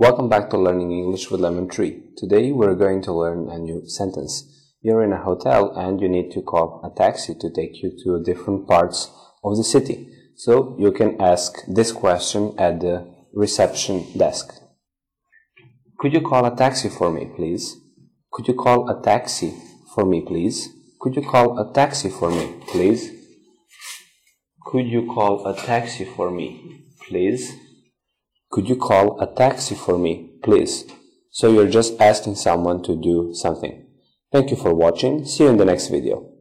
Welcome back to Learning English with Lemon Tree. Today we're going to learn a new sentence. You're in a hotel and you need to call a taxi to take you to different parts of the city. So you can ask this question at the reception desk. Could you call a taxi for me, please? Could you call a taxi for me, please? Could you call a taxi for me, please? Could you call a taxi for me, please? Could you call a taxi for me, please? So you're just asking someone to do something. Thank you for watching. See you in the next video.